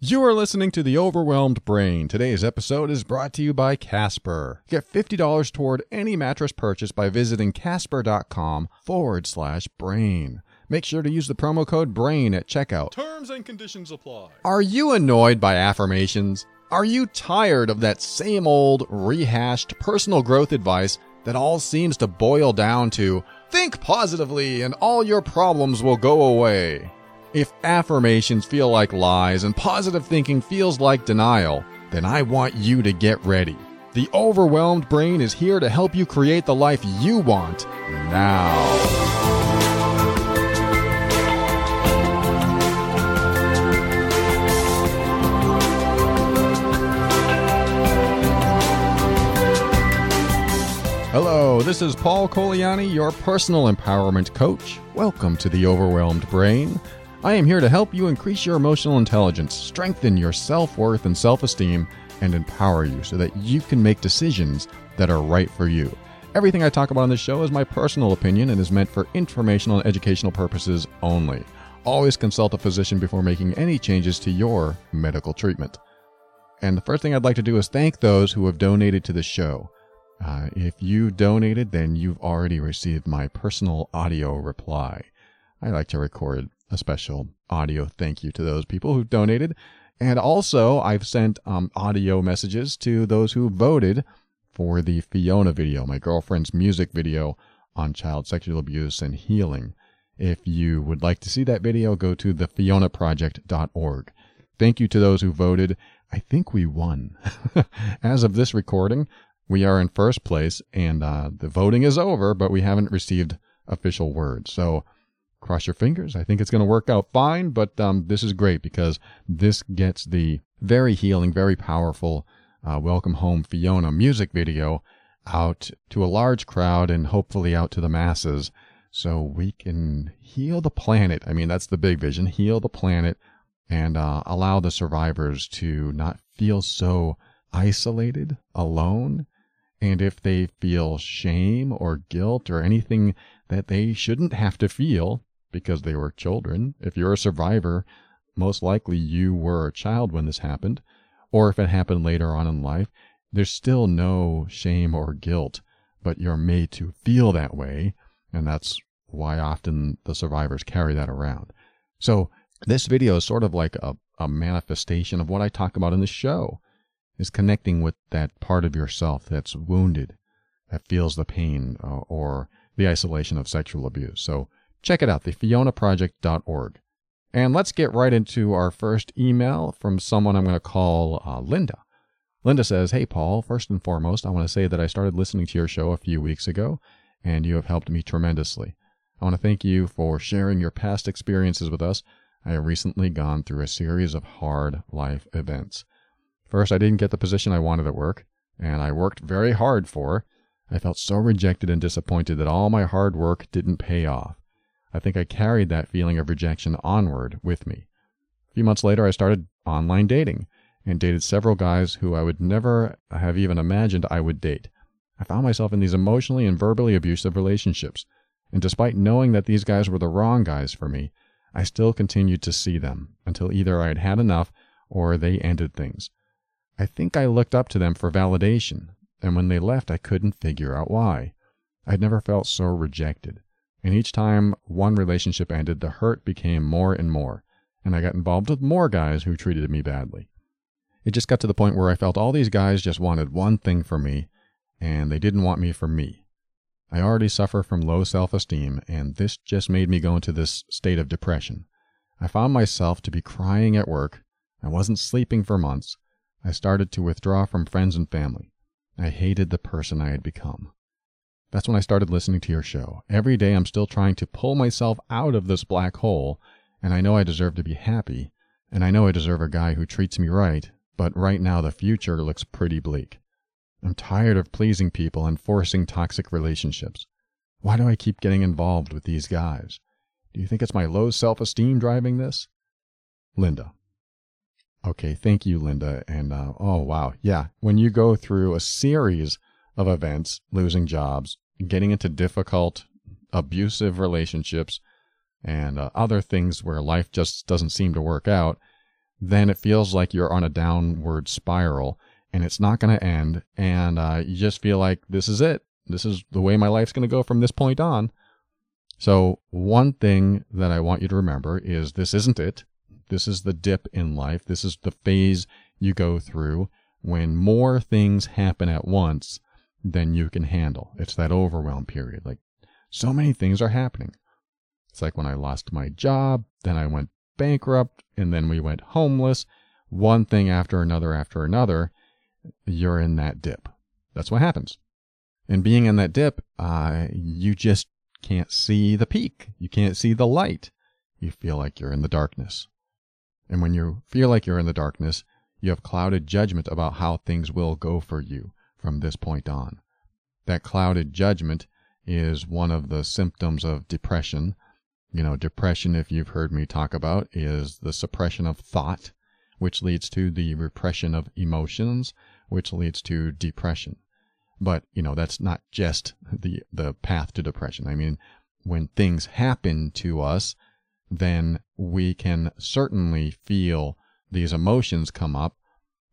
You are listening to The Overwhelmed Brain. Today's episode is brought to you by Casper. Get $50 toward any mattress purchase by visiting casper.com forward slash brain. Make sure to use the promo code BRAIN at checkout. Terms and conditions apply. Are you annoyed by affirmations? Are you tired of that same old, rehashed personal growth advice that all seems to boil down to think positively and all your problems will go away? If affirmations feel like lies and positive thinking feels like denial, then I want you to get ready. The overwhelmed brain is here to help you create the life you want now. Hello, this is Paul Colaianni, your personal empowerment coach. Welcome to the Overwhelmed Brain. I am here to help you increase your emotional intelligence, strengthen your self worth and self esteem, and empower you so that you can make decisions that are right for you. Everything I talk about on this show is my personal opinion and is meant for informational and educational purposes only. Always consult a physician before making any changes to your medical treatment. And the first thing I'd like to do is thank those who have donated to the show. Uh, if you donated, then you've already received my personal audio reply. I like to record a special audio thank you to those people who've donated. And also, I've sent um, audio messages to those who voted for the Fiona video, my girlfriend's music video on child sexual abuse and healing. If you would like to see that video, go to thefionaproject.org. Thank you to those who voted. I think we won. As of this recording, we are in first place, and uh, the voting is over, but we haven't received official word. So cross your fingers. I think it's going to work out fine, but um, this is great because this gets the very healing, very powerful uh, Welcome Home Fiona music video out to a large crowd and hopefully out to the masses so we can heal the planet. I mean, that's the big vision heal the planet and uh, allow the survivors to not feel so isolated, alone. And if they feel shame or guilt or anything that they shouldn't have to feel because they were children, if you're a survivor, most likely you were a child when this happened, or if it happened later on in life, there's still no shame or guilt, but you're made to feel that way. And that's why often the survivors carry that around. So this video is sort of like a, a manifestation of what I talk about in the show is connecting with that part of yourself that's wounded, that feels the pain uh, or the isolation of sexual abuse. So check it out, thefionaproject.org. And let's get right into our first email from someone I'm going to call uh, Linda. Linda says, Hey, Paul, first and foremost, I want to say that I started listening to your show a few weeks ago, and you have helped me tremendously. I want to thank you for sharing your past experiences with us. I have recently gone through a series of hard life events. First, I didn't get the position I wanted at work, and I worked very hard for. I felt so rejected and disappointed that all my hard work didn't pay off. I think I carried that feeling of rejection onward with me. A few months later, I started online dating and dated several guys who I would never have even imagined I would date. I found myself in these emotionally and verbally abusive relationships, and despite knowing that these guys were the wrong guys for me, I still continued to see them until either I had had enough or they ended things. I think I looked up to them for validation, and when they left, I couldn't figure out why. I'd never felt so rejected, and each time one relationship ended, the hurt became more and more, and I got involved with more guys who treated me badly. It just got to the point where I felt all these guys just wanted one thing from me, and they didn't want me for me. I already suffer from low self esteem, and this just made me go into this state of depression. I found myself to be crying at work. I wasn't sleeping for months. I started to withdraw from friends and family. I hated the person I had become. That's when I started listening to your show. Every day I'm still trying to pull myself out of this black hole, and I know I deserve to be happy, and I know I deserve a guy who treats me right, but right now the future looks pretty bleak. I'm tired of pleasing people and forcing toxic relationships. Why do I keep getting involved with these guys? Do you think it's my low self esteem driving this? Linda. Okay, thank you, Linda. And uh, oh, wow. Yeah, when you go through a series of events, losing jobs, getting into difficult, abusive relationships, and uh, other things where life just doesn't seem to work out, then it feels like you're on a downward spiral and it's not going to end. And uh, you just feel like this is it. This is the way my life's going to go from this point on. So, one thing that I want you to remember is this isn't it. This is the dip in life. This is the phase you go through when more things happen at once than you can handle. It's that overwhelm period. Like, so many things are happening. It's like when I lost my job, then I went bankrupt, and then we went homeless. One thing after another after another, you're in that dip. That's what happens. And being in that dip, uh, you just can't see the peak. You can't see the light. You feel like you're in the darkness. And when you feel like you're in the darkness, you have clouded judgment about how things will go for you from this point on. That clouded judgment is one of the symptoms of depression. You know, depression, if you've heard me talk about, is the suppression of thought, which leads to the repression of emotions, which leads to depression. But, you know, that's not just the, the path to depression. I mean, when things happen to us, then we can certainly feel these emotions come up.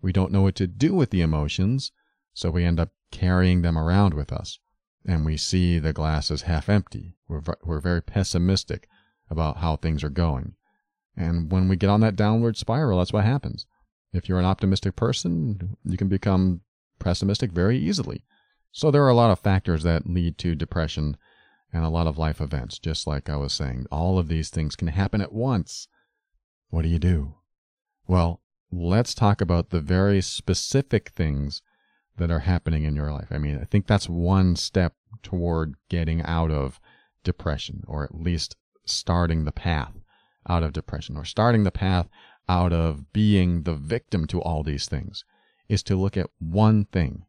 We don't know what to do with the emotions, so we end up carrying them around with us. And we see the glass as half empty. We're, we're very pessimistic about how things are going. And when we get on that downward spiral, that's what happens. If you're an optimistic person, you can become pessimistic very easily. So there are a lot of factors that lead to depression and a lot of life events, just like I was saying. All of these things can happen at once. What do you do? Well, let's talk about the very specific things that are happening in your life. I mean, I think that's one step toward getting out of depression, or at least starting the path out of depression, or starting the path out of being the victim to all these things, is to look at one thing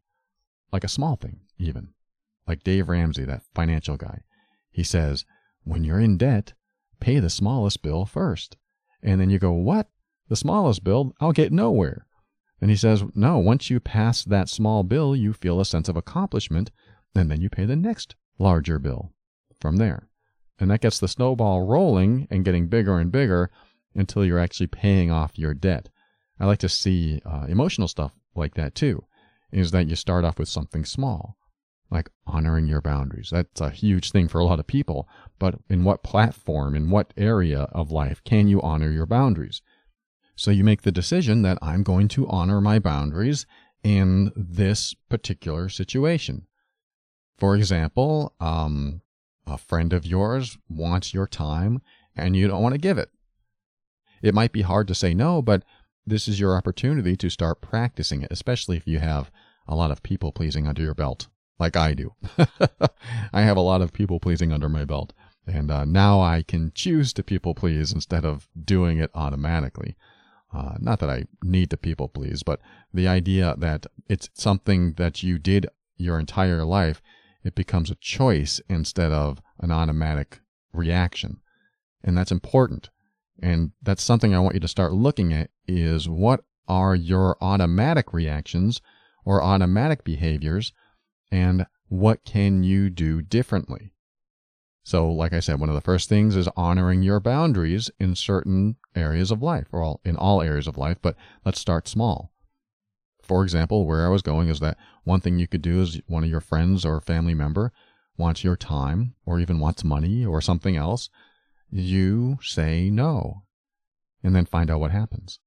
like a small thing, even. Like Dave Ramsey, that financial guy. He says, when you're in debt, pay the smallest bill first. And then you go, what? The smallest bill? I'll get nowhere. And he says, no, once you pass that small bill, you feel a sense of accomplishment, and then you pay the next larger bill from there. And that gets the snowball rolling and getting bigger and bigger until you're actually paying off your debt. I like to see uh, emotional stuff like that too is that you start off with something small, like honoring your boundaries. That's a huge thing for a lot of people. But in what platform, in what area of life can you honor your boundaries? So you make the decision that I'm going to honor my boundaries in this particular situation. For example, um, a friend of yours wants your time and you don't want to give it. It might be hard to say no, but this is your opportunity to start practicing it, especially if you have a lot of people pleasing under your belt, like I do. I have a lot of people pleasing under my belt, and uh, now I can choose to people please instead of doing it automatically. Uh, not that I need to people please, but the idea that it's something that you did your entire life, it becomes a choice instead of an automatic reaction. And that's important and that's something I want you to start looking at is what are your automatic reactions or automatic behaviors and what can you do differently? So, like I said, one of the first things is honoring your boundaries in certain areas of life, or all, in all areas of life, but let's start small. For example, where I was going is that one thing you could do is one of your friends or family member wants your time, or even wants money or something else, you say no and then find out what happens.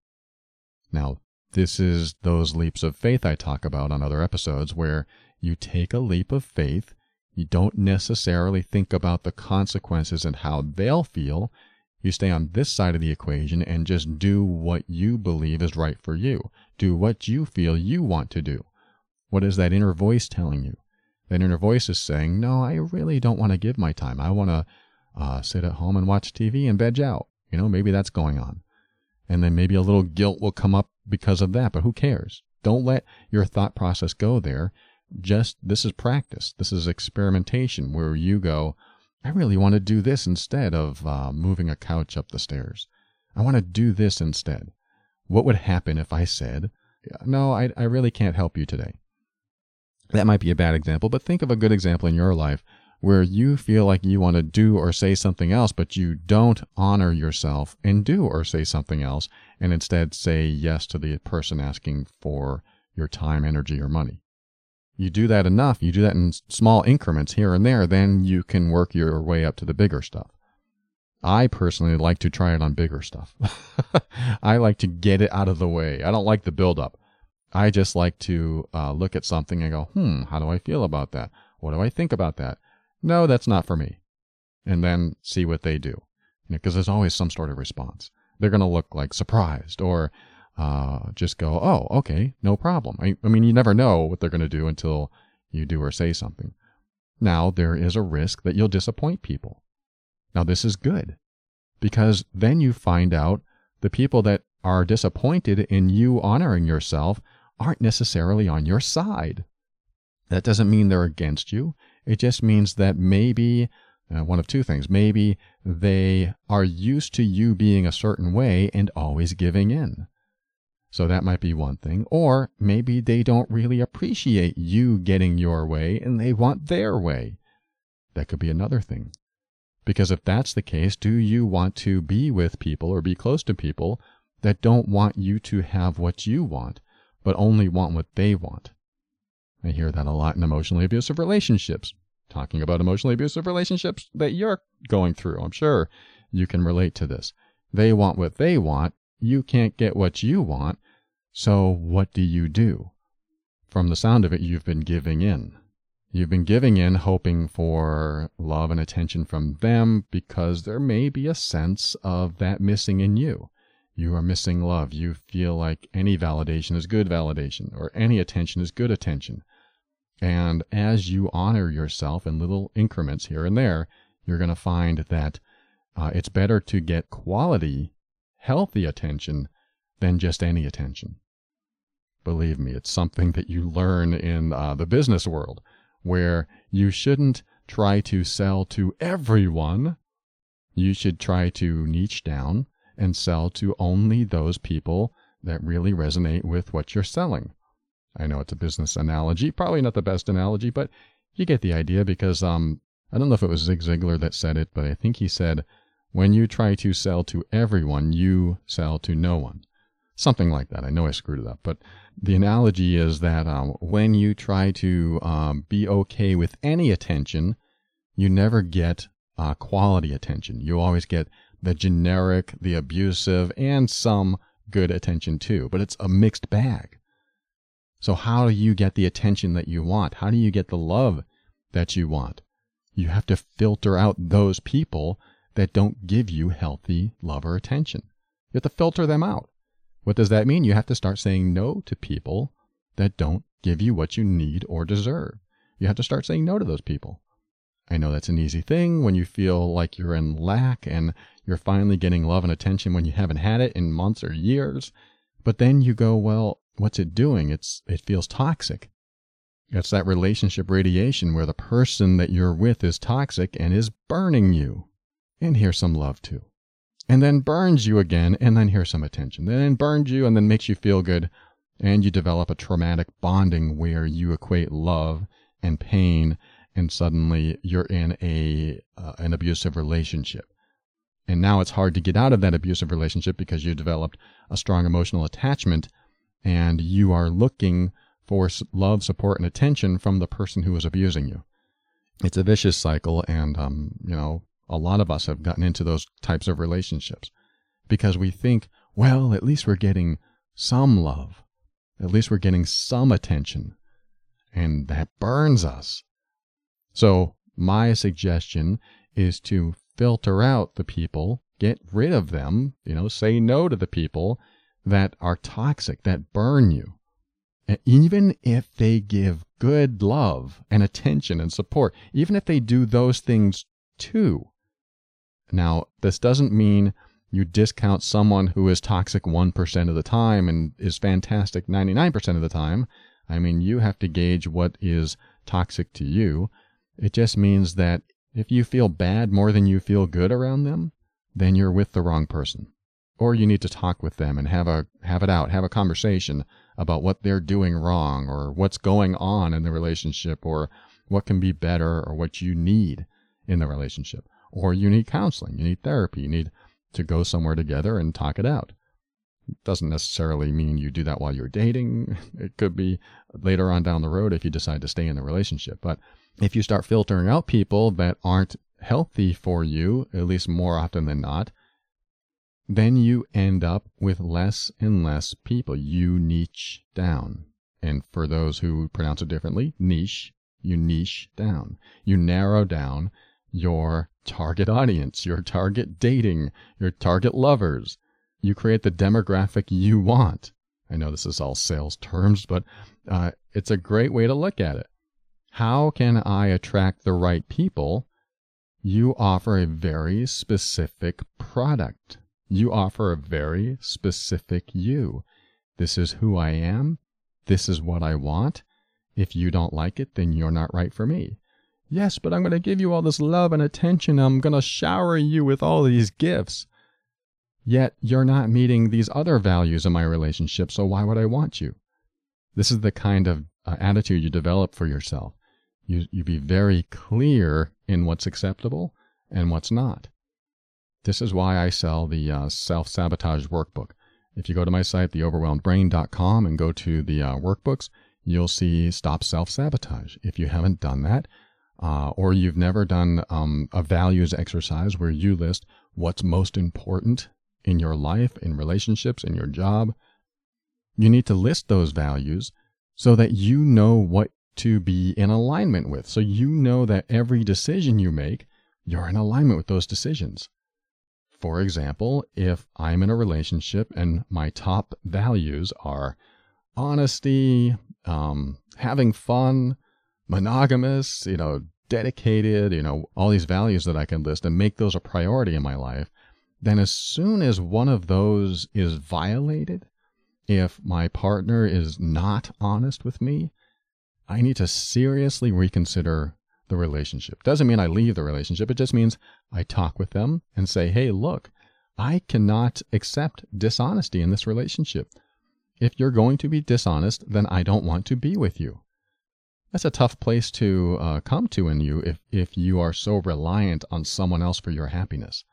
Now, this is those leaps of faith I talk about on other episodes where you take a leap of faith. You don't necessarily think about the consequences and how they'll feel. You stay on this side of the equation and just do what you believe is right for you. Do what you feel you want to do. What is that inner voice telling you? That inner voice is saying, No, I really don't want to give my time. I want to uh, sit at home and watch TV and veg out. You know, maybe that's going on. And then maybe a little guilt will come up because of that, but who cares? Don't let your thought process go there. Just this is practice. This is experimentation where you go, I really want to do this instead of uh, moving a couch up the stairs. I want to do this instead. What would happen if I said, No, I, I really can't help you today? That might be a bad example, but think of a good example in your life where you feel like you want to do or say something else, but you don't honor yourself and do or say something else, and instead say yes to the person asking for your time, energy, or money. You do that enough, you do that in small increments here and there, then you can work your way up to the bigger stuff. I personally like to try it on bigger stuff. I like to get it out of the way. I don't like the buildup. I just like to uh, look at something and go, hmm, how do I feel about that? What do I think about that? No, that's not for me. And then see what they do. Because you know, there's always some sort of response. They're going to look like surprised or uh, just go, oh, okay, no problem. I, I mean, you never know what they're going to do until you do or say something. Now, there is a risk that you'll disappoint people. Now, this is good because then you find out the people that are disappointed in you honoring yourself aren't necessarily on your side. That doesn't mean they're against you. It just means that maybe uh, one of two things. Maybe they are used to you being a certain way and always giving in. So that might be one thing. Or maybe they don't really appreciate you getting your way and they want their way. That could be another thing. Because if that's the case, do you want to be with people or be close to people that don't want you to have what you want, but only want what they want? I hear that a lot in emotionally abusive relationships. Talking about emotionally abusive relationships that you're going through, I'm sure you can relate to this. They want what they want, you can't get what you want, so what do you do? From the sound of it, you've been giving in. You've been giving in, hoping for love and attention from them because there may be a sense of that missing in you. You are missing love. You feel like any validation is good validation, or any attention is good attention. And as you honor yourself in little increments here and there, you're going to find that uh, it's better to get quality, healthy attention than just any attention. Believe me, it's something that you learn in uh, the business world where you shouldn't try to sell to everyone. You should try to niche down and sell to only those people that really resonate with what you're selling. I know it's a business analogy, probably not the best analogy, but you get the idea because um, I don't know if it was Zig Ziglar that said it, but I think he said, when you try to sell to everyone, you sell to no one. Something like that. I know I screwed it up, but the analogy is that um, when you try to um, be okay with any attention, you never get uh, quality attention. You always get the generic, the abusive, and some good attention too, but it's a mixed bag. So, how do you get the attention that you want? How do you get the love that you want? You have to filter out those people that don't give you healthy love or attention. You have to filter them out. What does that mean? You have to start saying no to people that don't give you what you need or deserve. You have to start saying no to those people. I know that's an easy thing when you feel like you're in lack and you're finally getting love and attention when you haven't had it in months or years. But then you go, well, what's it doing? It's it feels toxic. It's that relationship radiation where the person that you're with is toxic and is burning you. And here's some love too. And then burns you again, and then here's some attention. Then burns you and then makes you feel good. And you develop a traumatic bonding where you equate love and pain, and suddenly you're in a uh, an abusive relationship. And now it's hard to get out of that abusive relationship because you developed a strong emotional attachment and you are looking for love, support, and attention from the person who is abusing you. It's a vicious cycle, and um, you know a lot of us have gotten into those types of relationships because we think, well, at least we're getting some love, at least we're getting some attention, and that burns us. So my suggestion is to filter out the people, get rid of them, you know, say no to the people that are toxic, that burn you. And even if they give good love and attention and support, even if they do those things too. Now, this doesn't mean you discount someone who is toxic 1% of the time and is fantastic 99% of the time. I mean, you have to gauge what is toxic to you. It just means that if you feel bad more than you feel good around them, then you're with the wrong person or you need to talk with them and have a have it out, have a conversation about what they're doing wrong or what's going on in the relationship or what can be better or what you need in the relationship. Or you need counseling, you need therapy, you need to go somewhere together and talk it out. It doesn't necessarily mean you do that while you're dating. It could be later on down the road if you decide to stay in the relationship. But if you start filtering out people that aren't healthy for you, at least more often than not, then you end up with less and less people. You niche down. And for those who pronounce it differently, niche, you niche down. You narrow down your target audience, your target dating, your target lovers. You create the demographic you want. I know this is all sales terms, but uh, it's a great way to look at it. How can I attract the right people? You offer a very specific product. You offer a very specific you. This is who I am. This is what I want. If you don't like it, then you're not right for me. Yes, but I'm going to give you all this love and attention. I'm going to shower you with all these gifts. Yet you're not meeting these other values in my relationship, so why would I want you? This is the kind of uh, attitude you develop for yourself. You, you be very clear in what's acceptable and what's not. This is why I sell the uh, self sabotage workbook. If you go to my site, theoverwhelmedbrain.com, and go to the uh, workbooks, you'll see Stop Self Sabotage. If you haven't done that, uh, or you've never done um, a values exercise where you list what's most important in your life, in relationships, in your job, you need to list those values so that you know what to be in alignment with. So you know that every decision you make, you're in alignment with those decisions. For example, if I'm in a relationship and my top values are honesty, um, having fun, monogamous, you know, dedicated, you know, all these values that I can list and make those a priority in my life, then as soon as one of those is violated, if my partner is not honest with me, I need to seriously reconsider the relationship. Doesn't mean I leave the relationship. It just means I talk with them and say, hey, look, I cannot accept dishonesty in this relationship. If you're going to be dishonest, then I don't want to be with you. That's a tough place to uh, come to in you if, if you are so reliant on someone else for your happiness,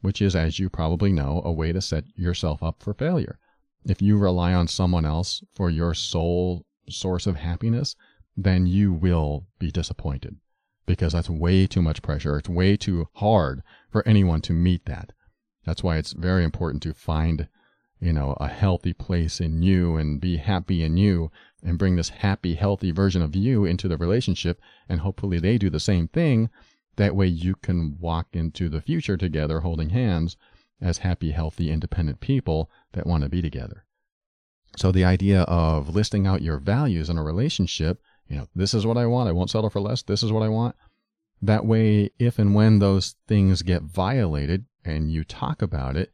which is, as you probably know, a way to set yourself up for failure. If you rely on someone else for your sole source of happiness, then you will be disappointed because that's way too much pressure. It's way too hard for anyone to meet that. That's why it's very important to find, you know, a healthy place in you and be happy in you and bring this happy, healthy version of you into the relationship. And hopefully they do the same thing. That way you can walk into the future together holding hands as happy, healthy, independent people that want to be together. So the idea of listing out your values in a relationship you know, this is what I want. I won't settle for less. This is what I want. That way, if and when those things get violated and you talk about it,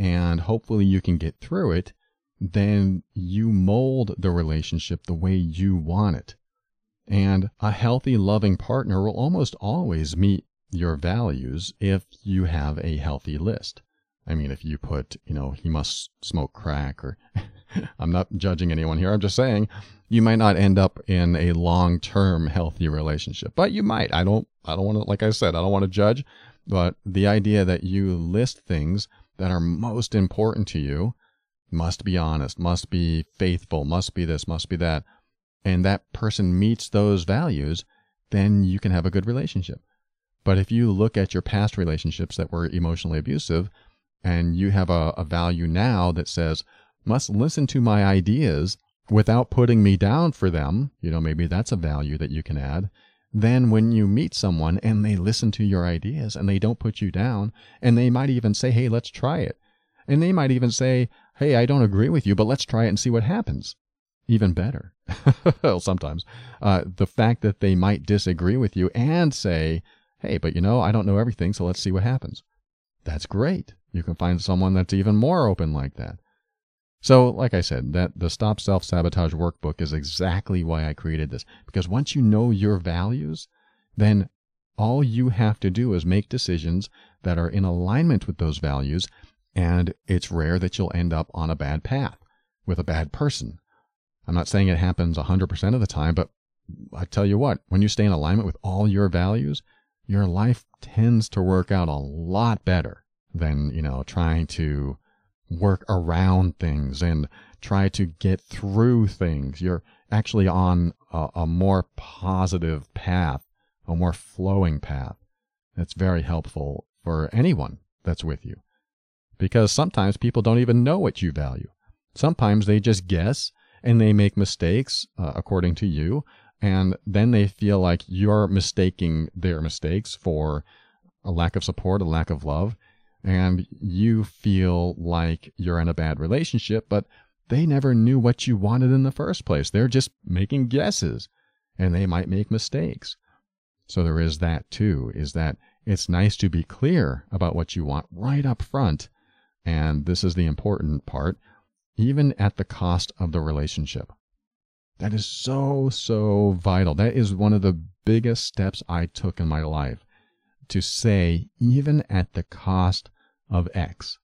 and hopefully you can get through it, then you mold the relationship the way you want it. And a healthy, loving partner will almost always meet your values if you have a healthy list. I mean, if you put, you know, he must smoke crack or I'm not judging anyone here. I'm just saying you might not end up in a long-term healthy relationship, but you might. I don't, I don't want to, like I said, I don't want to judge, but the idea that you list things that are most important to you must be honest, must be faithful, must be this, must be that, and that person meets those values, then you can have a good relationship. But if you look at your past relationships that were emotionally abusive and you have a, a value now that says, must listen to my ideas without putting me down for them, you know, maybe that's a value that you can add. Then when you meet someone and they listen to your ideas and they don't put you down, and they might even say, hey, let's try it. And they might even say, hey, I don't agree with you, but let's try it and see what happens. Even better. sometimes. Uh, the fact that they might disagree with you and say, hey, but you know, I don't know everything, so let's see what happens. That's great. You can find someone that's even more open like that. So, like I said, that the Stop Self Sabotage workbook is exactly why I created this. Because once you know your values, then all you have to do is make decisions that are in alignment with those values, and it's rare that you'll end up on a bad path with a bad person. I'm not saying it happens 100% of the time, but I tell you what, when you stay in alignment with all your values, your life tends to work out a lot better than, you know, trying to work around things and try to get through things. You're actually on a, a more positive path, a more flowing path. That's very helpful for anyone that's with you. Because sometimes people don't even know what you value. Sometimes they just guess and they make mistakes uh, according to you. And then they feel like you're mistaking their mistakes for a lack of support, a lack of love. And you feel like you're in a bad relationship, but they never knew what you wanted in the first place. They're just making guesses and they might make mistakes. So there is that too, is that it's nice to be clear about what you want right up front. And this is the important part, even at the cost of the relationship. That is so, so vital. That is one of the biggest steps I took in my life to say, even at the cost of X,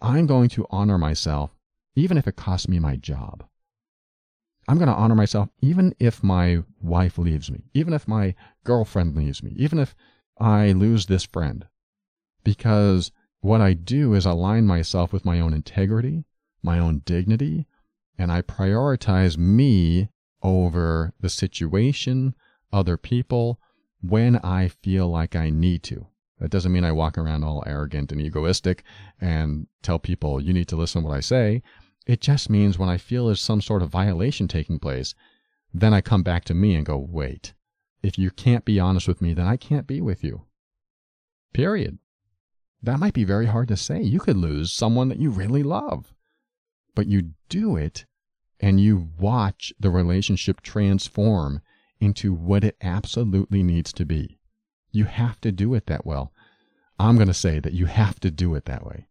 I'm going to honor myself even if it costs me my job. I'm going to honor myself even if my wife leaves me, even if my girlfriend leaves me, even if I lose this friend. Because what I do is align myself with my own integrity, my own dignity, and I prioritize me over the situation, other people, when I feel like I need to. That doesn't mean I walk around all arrogant and egoistic and tell people, you need to listen to what I say. It just means when I feel there's some sort of violation taking place, then I come back to me and go, wait, if you can't be honest with me, then I can't be with you. Period. That might be very hard to say. You could lose someone that you really love, but you do it and you watch the relationship transform into what it absolutely needs to be. You have to do it that well. I'm going to say that you have to do it that way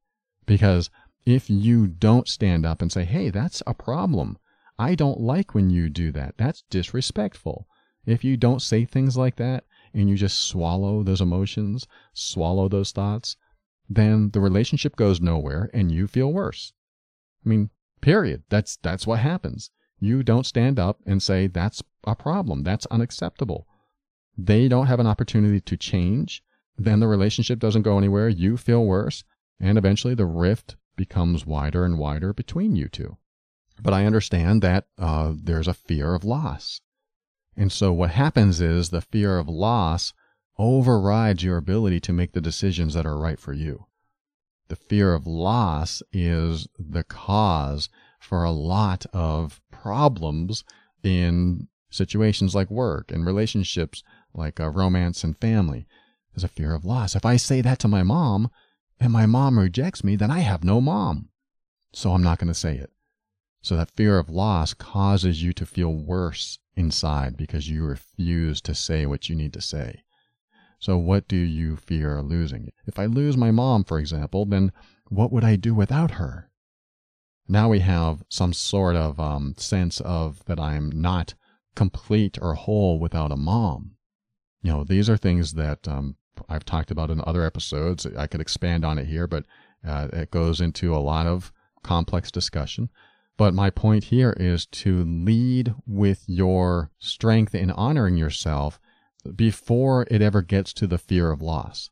because if you don't stand up and say, hey, that's a problem. I don't like when you do that. That's disrespectful. If you don't say things like that and you just swallow those emotions, swallow those thoughts, then the relationship goes nowhere and you feel worse. I mean, period. That's that's what happens. You don't stand up and say that's a problem. That's unacceptable. They don't have an opportunity to change. Then the relationship doesn't go anywhere. You feel worse. And eventually the rift becomes wider and wider between you two. But I understand that uh, there's a fear of loss. And so what happens is the fear of loss overrides your ability to make the decisions that are right for you. The fear of loss is the cause for a lot of problems in situations like work and relationships like uh, romance and family. There's a fear of loss. If I say that to my mom, and my mom rejects me, then I have no mom. So I'm not going to say it. So that fear of loss causes you to feel worse inside because you refuse to say what you need to say. So what do you fear losing? If I lose my mom, for example, then what would I do without her? Now we have some sort of um, sense of that I'm not complete or whole without a mom. You know, these are things that um, I've talked about in other episodes. I could expand on it here, but uh, it goes into a lot of complex discussion. But my point here is to lead with your strength in honoring yourself before it ever gets to the fear of loss.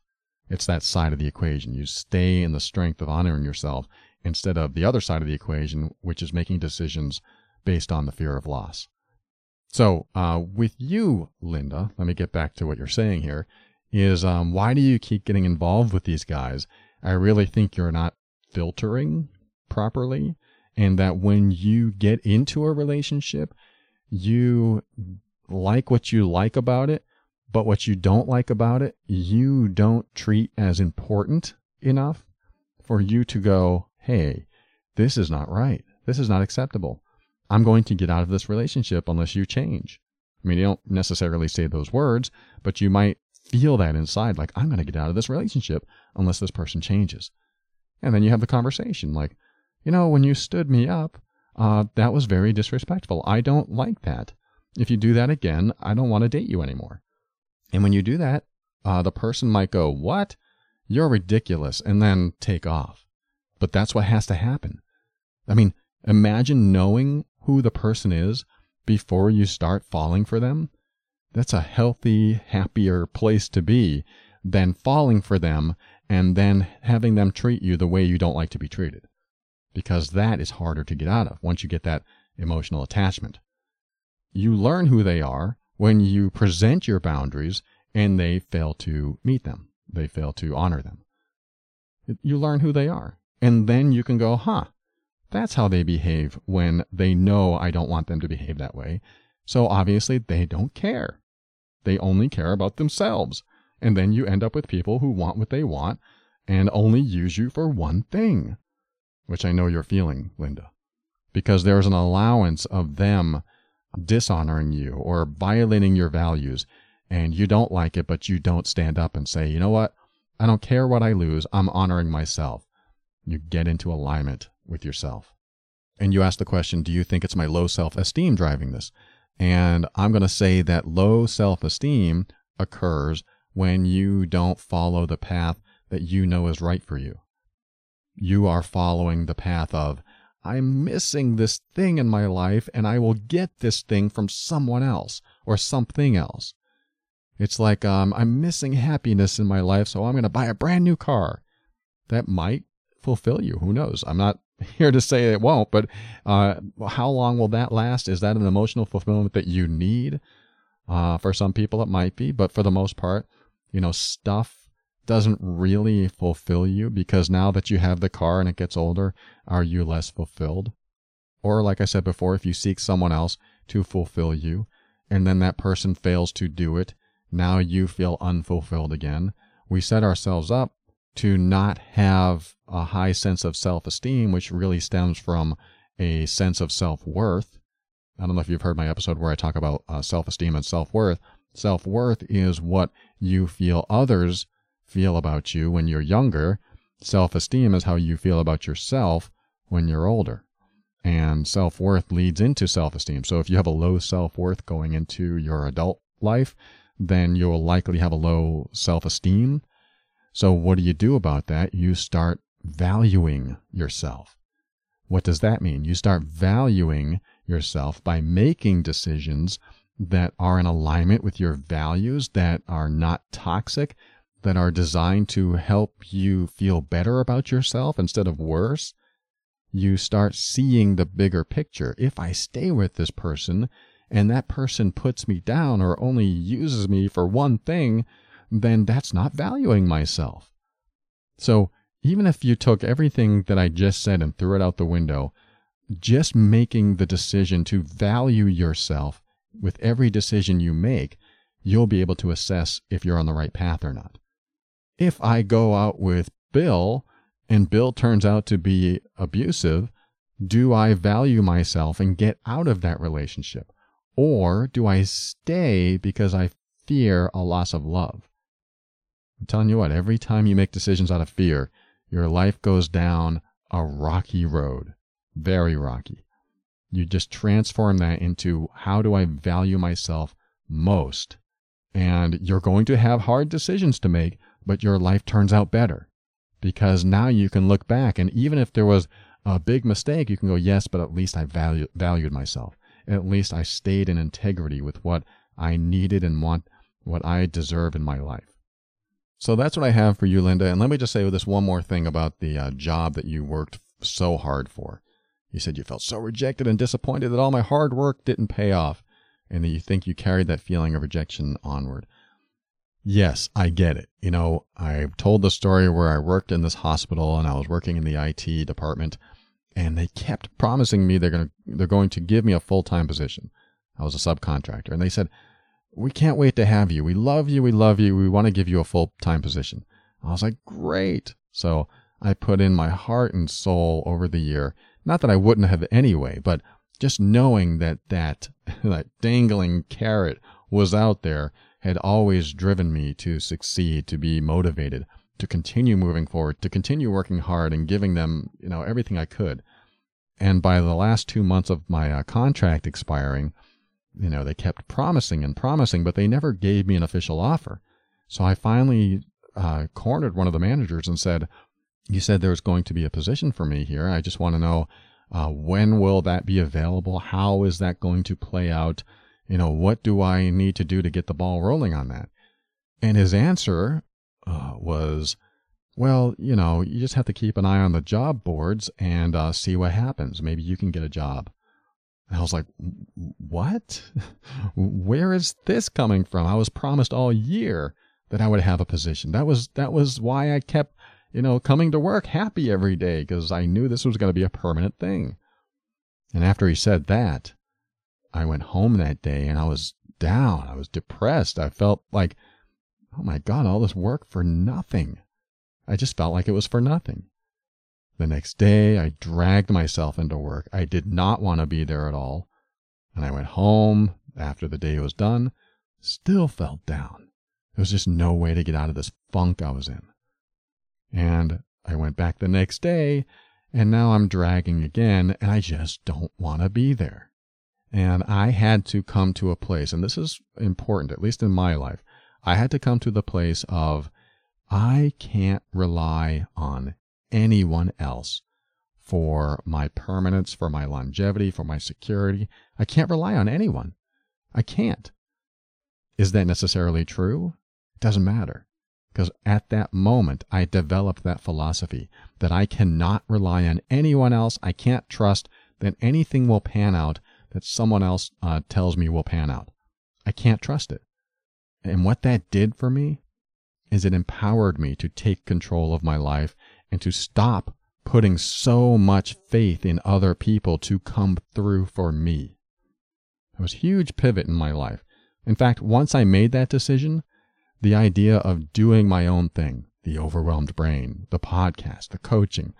It's that side of the equation. You stay in the strength of honoring yourself instead of the other side of the equation, which is making decisions based on the fear of loss. So, uh, with you, Linda, let me get back to what you're saying here is um, why do you keep getting involved with these guys? I really think you're not filtering properly, and that when you get into a relationship, you like what you like about it, but what you don't like about it, you don't treat as important enough for you to go, hey, this is not right. This is not acceptable. I'm going to get out of this relationship unless you change. I mean, you don't necessarily say those words, but you might feel that inside, like, I'm going to get out of this relationship unless this person changes. And then you have the conversation, like, you know, when you stood me up, uh, that was very disrespectful. I don't like that. If you do that again, I don't want to date you anymore. And when you do that, uh, the person might go, What? You're ridiculous, and then take off. But that's what has to happen. I mean, imagine knowing who the person is before you start falling for them That's a healthy, happier place to be than falling for them and then having them treat you the way you don't like to be treated. Because that is harder to get out of once you get that emotional attachment. You learn who they are when you present your boundaries and they fail to meet them. They fail to honor them. You learn who they are. And then you can go, huh, that's how they behave when they know I don't want them to behave that way. So obviously they don't care. They only care about themselves. And then you end up with people who want what they want and only use you for one thing, which I know you're feeling, Linda, because there's an allowance of them dishonoring you or violating your values and you don't like it, but you don't stand up and say, you know what? I don't care what I lose. I'm honoring myself. You get into alignment with yourself. And you ask the question, do you think it's my low self esteem driving this? And I'm going to say that low self esteem occurs when you don't follow the path that you know is right for you. You are following the path of, I'm missing this thing in my life and I will get this thing from someone else or something else. It's like um, I'm missing happiness in my life, so I'm going to buy a brand new car. That might fulfill you. Who knows? I'm not here to say it won't, but uh, how long will that last? Is that an emotional fulfillment that you need? Uh, for some people, it might be, but for the most part, you know, stuff doesn't really fulfill you because now that you have the car and it gets older, are you less fulfilled? Or, like I said before, if you seek someone else to fulfill you and then that person fails to do it, now you feel unfulfilled again. We set ourselves up to not have a high sense of self esteem, which really stems from a sense of self worth. I don't know if you've heard my episode where I talk about uh, self esteem and self worth. Self worth is what you feel others feel about you when you're younger. Self esteem is how you feel about yourself when you're older. And self worth leads into self esteem. So if you have a low self worth going into your adult life, then you'll likely have a low self esteem so, what do you do about that? You start valuing yourself. What does that mean? You start valuing yourself by making decisions that are in alignment with your values, that are not toxic, that are designed to help you feel better about yourself instead of worse. You start seeing the bigger picture. If I stay with this person and that person puts me down or only uses me for one thing, then that's not valuing myself. So even if you took everything that I just said and threw it out the window, just making the decision to value yourself with every decision you make, you'll be able to assess if you're on the right path or not. If I go out with Bill and Bill turns out to be abusive, do I value myself and get out of that relationship? Or do I stay because I fear a loss of love? I'm telling you what, every time you make decisions out of fear, your life goes down a rocky road. Very rocky. You just transform that into how do I value myself most? And you're going to have hard decisions to make, but your life turns out better because now you can look back and even if there was a big mistake, you can go, yes, but at least I value, valued myself. At least I stayed in integrity with what I needed and want, what I deserve in my life. So that's what I have for you, Linda. And let me just say this one more thing about the uh, job that you worked so hard for. You said you felt so rejected and disappointed that all my hard work didn't pay off, and that you think you carried that feeling of rejection onward. Yes, I get it. You know, I've told the story where I worked in this hospital and I was working in the IT department, and they kept promising me they're going to they're going to give me a full time position. I was a subcontractor, and they said, we can't wait to have you. We love you. We love you. We want to give you a full time position. I was like, great. So I put in my heart and soul over the year. Not that I wouldn't have anyway, but just knowing that that, that dangling carrot was out there had always driven me to succeed, to be motivated, to continue moving forward, to continue working hard and giving them, you know, everything I could. And by the last two months of my uh, contract expiring, you know, they kept promising and promising, but they never gave me an official offer. So I finally uh, cornered one of the managers and said, "You said there's going to be a position for me here. I just want to know uh, when will that be available? How is that going to play out? You know, what do I need to do to get the ball rolling on that? And his answer uh, was, well, you know, you just have to keep an eye on the job boards and uh, see what happens. Maybe you can get a job. And I was like, what? Where is this coming from? I was promised all year that I would have a position. That was that was why I kept, you know, coming to work happy every day because I knew this was going to be a permanent thing. And after he said that, I went home that day and I was down. I was depressed. I felt like, oh my God, all this work for nothing. I just felt like it was for nothing. The next day, I dragged myself into work. I did not want to be there at all. And I went home after the day was done, still felt down. There was just no way to get out of this funk I was in. And I went back the next day, and now I'm dragging again, and I just don't want to be there. And I had to come to a place, and this is important, at least in my life. I had to come to the place of I can't rely on anyone else for my permanence, for my longevity, for my security. I can't rely on anyone. I can't. Is that necessarily true? It doesn't matter. Because at that moment, I developed that philosophy that I cannot rely on anyone else. I can't trust that anything will pan out that someone else uh, tells me will pan out. I can't trust it. And what that did for me is it empowered me to take control of my life and to stop putting so much faith in other people to come through for me. It was a huge pivot in my life. In fact, once I made that decision, the idea of doing my own thing, the overwhelmed brain, the podcast, the coaching,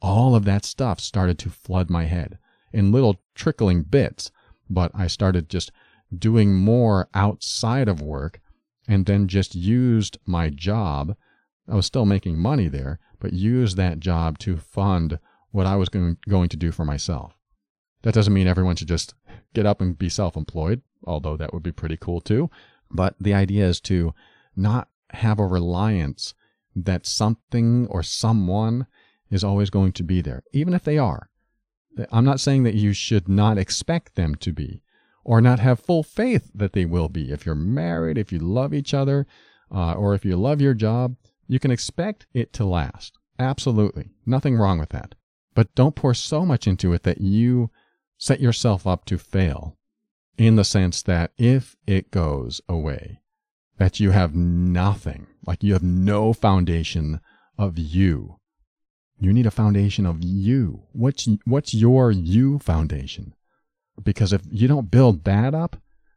all of that stuff started to flood my head in little trickling bits. But I started just doing more outside of work and then just used my job. I was still making money there, but use that job to fund what I was going, going to do for myself. That doesn't mean everyone should just get up and be self employed, although that would be pretty cool too. But the idea is to not have a reliance that something or someone is always going to be there, even if they are. I'm not saying that you should not expect them to be or not have full faith that they will be. If you're married, if you love each other, uh, or if you love your job, you can expect it to last. Absolutely. Nothing wrong with that. But don't pour so much into it that you set yourself up to fail in the sense that if it goes away, that you have nothing, like you have no foundation of you. You need a foundation of you. What's, what's your you foundation? Because if you don't build that up,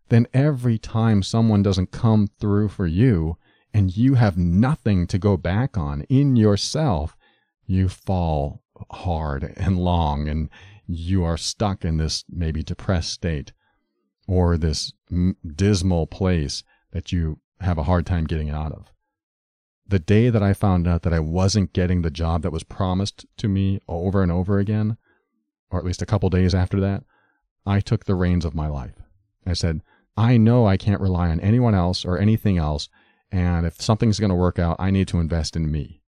then every time someone doesn't come through for you and you have nothing to go back on in yourself, you fall hard and long and you are stuck in this maybe depressed state or this dismal place that you have a hard time getting out of. The day that I found out that I wasn't getting the job that was promised to me over and over again, or at least a couple days after that, I took the reins of my life. I said, I know I can't rely on anyone else or anything else. And if something's going to work out, I need to invest in me.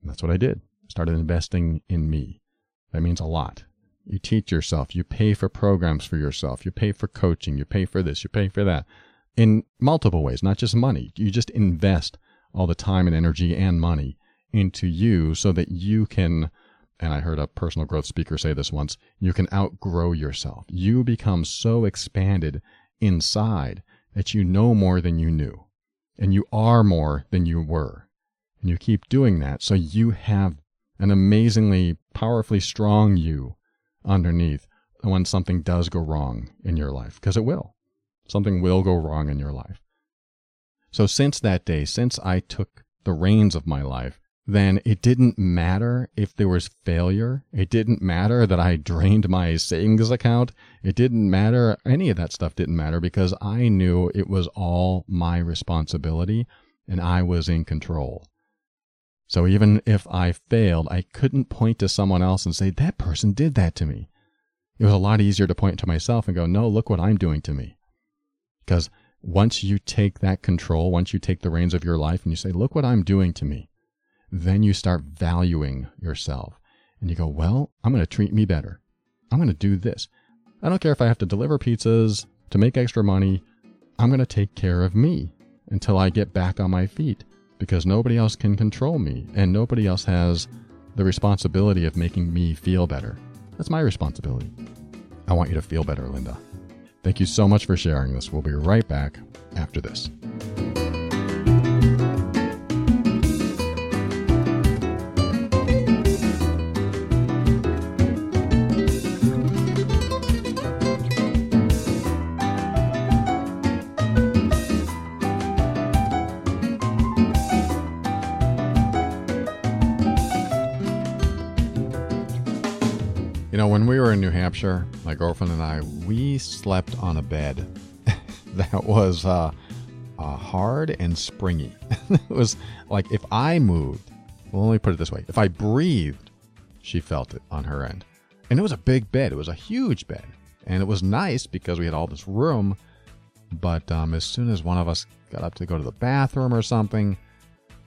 And that's what I did. Started investing in me. That means a lot. You teach yourself. You pay for programs for yourself. You pay for coaching. You pay for this. You pay for that in multiple ways, not just money. You just invest all the time and energy and money into you so that you can and I heard a personal growth speaker say this once, you can outgrow yourself. You become so expanded inside that you know more than you knew, and you are more than you were. And you keep doing that so you have an amazingly powerfully strong you underneath when something does go wrong in your life, because it will. Something will go wrong in your life. So since that day, since I took the reins of my life, then it didn't matter if there was failure. It didn't matter that I drained my savings account. It didn't matter. Any of that stuff didn't matter because I knew it was all my responsibility and I was in control. So even if I failed, I couldn't point to someone else and say, that person did that to me. It was a lot easier to point to myself and go, no, look what I'm doing to me. Because once you take that control, once you take the reins of your life and you say, look what I'm doing to me, then you start valuing yourself. And you go, well, I'm going to treat me better. I'm going to do this. I don't care if I have to deliver pizzas to make extra money, I'm going to take care of me until I get back on my feet because nobody else can control me and nobody else has the responsibility of making me feel better. That's my responsibility. I want you to feel better, Linda. Thank you so much for sharing this. We'll be right back after this. You know, when we were in New Hampshire, my girlfriend and I, we slept on a bed that was uh, uh, hard and springy. it was like if I moved, well, let me put it this way if I breathed, she felt it on her end. And it was a big bed, it was a huge bed. And it was nice because we had all this room. But um, as soon as one of us got up to go to the bathroom or something,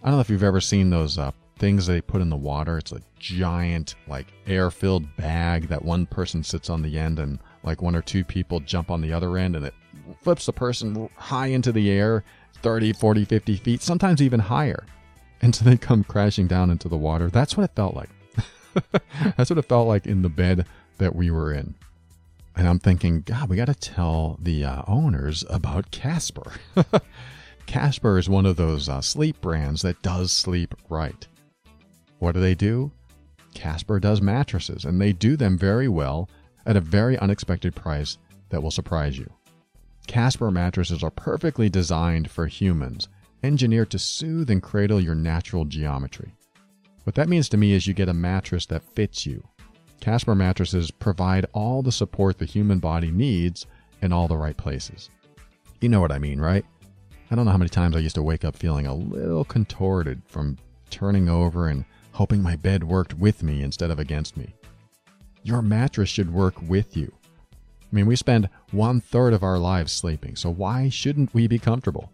I don't know if you've ever seen those uh, things they put in the water. It's a giant, like air filled bag that one person sits on the end and like one or two people jump on the other end and it flips the person high into the air 30, 40, 50 feet, sometimes even higher. And so they come crashing down into the water. That's what it felt like. That's what it felt like in the bed that we were in. And I'm thinking, God, we got to tell the uh, owners about Casper. Casper is one of those uh, sleep brands that does sleep right. What do they do? Casper does mattresses, and they do them very well at a very unexpected price that will surprise you. Casper mattresses are perfectly designed for humans, engineered to soothe and cradle your natural geometry. What that means to me is you get a mattress that fits you. Casper mattresses provide all the support the human body needs in all the right places. You know what I mean, right? I don't know how many times I used to wake up feeling a little contorted from turning over and hoping my bed worked with me instead of against me. Your mattress should work with you. I mean, we spend one third of our lives sleeping, so why shouldn't we be comfortable?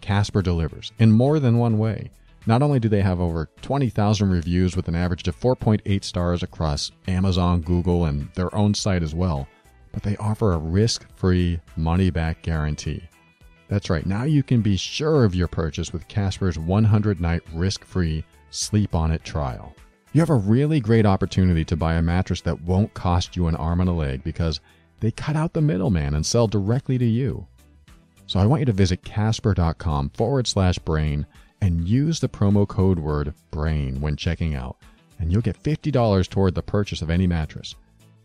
Casper delivers in more than one way. Not only do they have over 20,000 reviews with an average of 4.8 stars across Amazon, Google, and their own site as well, but they offer a risk free money back guarantee. That's right, now you can be sure of your purchase with Casper's 100 night risk free sleep on it trial. You have a really great opportunity to buy a mattress that won't cost you an arm and a leg because they cut out the middleman and sell directly to you. So I want you to visit casper.com forward slash brain and use the promo code word BRAIN when checking out, and you'll get $50 toward the purchase of any mattress.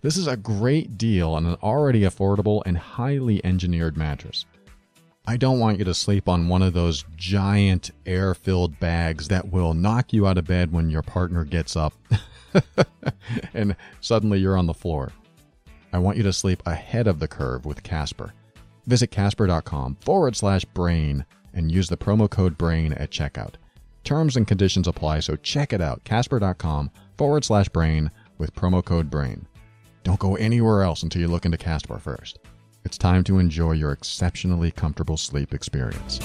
This is a great deal on an already affordable and highly engineered mattress. I don't want you to sleep on one of those giant air filled bags that will knock you out of bed when your partner gets up and suddenly you're on the floor. I want you to sleep ahead of the curve with Casper. Visit casper.com forward slash brain and use the promo code BRAIN at checkout. Terms and conditions apply, so check it out. Casper.com forward slash brain with promo code BRAIN. Don't go anywhere else until you look into Casper first. It's time to enjoy your exceptionally comfortable sleep experience.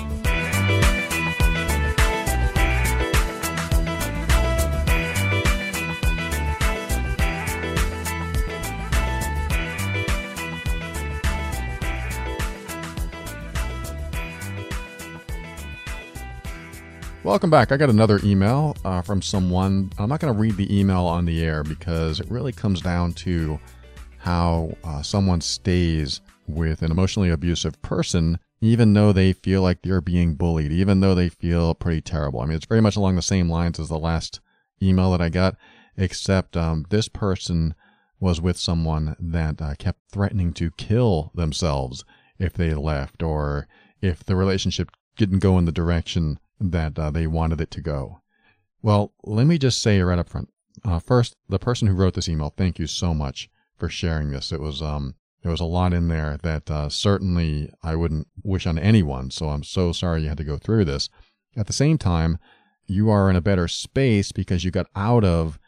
Welcome back. I got another email uh, from someone. I'm not going to read the email on the air because it really comes down to how uh, someone stays with an emotionally abusive person, even though they feel like they're being bullied, even though they feel pretty terrible. I mean, it's very much along the same lines as the last email that I got, except um, this person was with someone that uh, kept threatening to kill themselves if they left or if the relationship didn't go in the direction that uh, they wanted it to go. Well, let me just say right up front. Uh, first, the person who wrote this email, thank you so much for sharing this. It was um, there was a lot in there that uh, certainly I wouldn't wish on anyone. So I'm so sorry you had to go through this. At the same time, you are in a better space because you got out of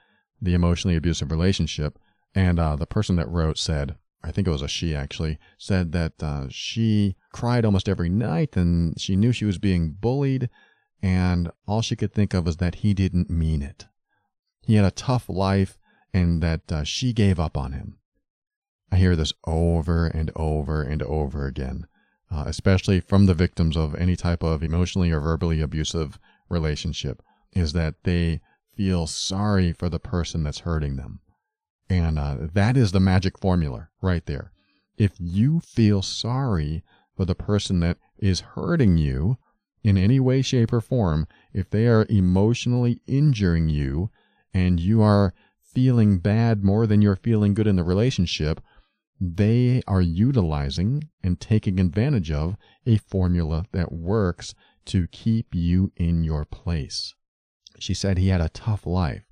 the emotionally abusive relationship. And uh, the person that wrote said, I think it was a she actually, said that uh, she cried almost every night and she knew she was being bullied. And all she could think of was that he didn't mean it. He had a tough life and that uh, she gave up on him. I hear this over and over and over again, uh, especially from the victims of any type of emotionally or verbally abusive relationship, is that they feel sorry for the person that's hurting them. And uh, that is the magic formula right there. If you feel sorry for the person that is hurting you in any way, shape, or form, if they are emotionally injuring you and you are feeling bad more than you're feeling good in the relationship, they are utilizing and taking advantage of a formula that works to keep you in your place. She said he had a tough life.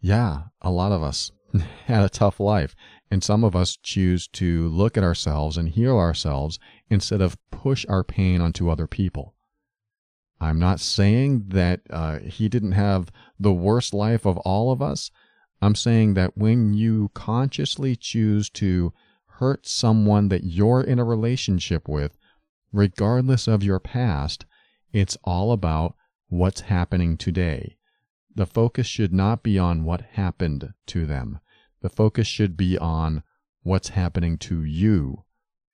Yeah, a lot of us had a tough life. And some of us choose to look at ourselves and heal ourselves instead of push our pain onto other people. I'm not saying that uh, he didn't have the worst life of all of us. I'm saying that when you consciously choose to hurt someone that you're in a relationship with, regardless of your past, it's all about what's happening today. The focus should not be on what happened to them. The focus should be on what's happening to you.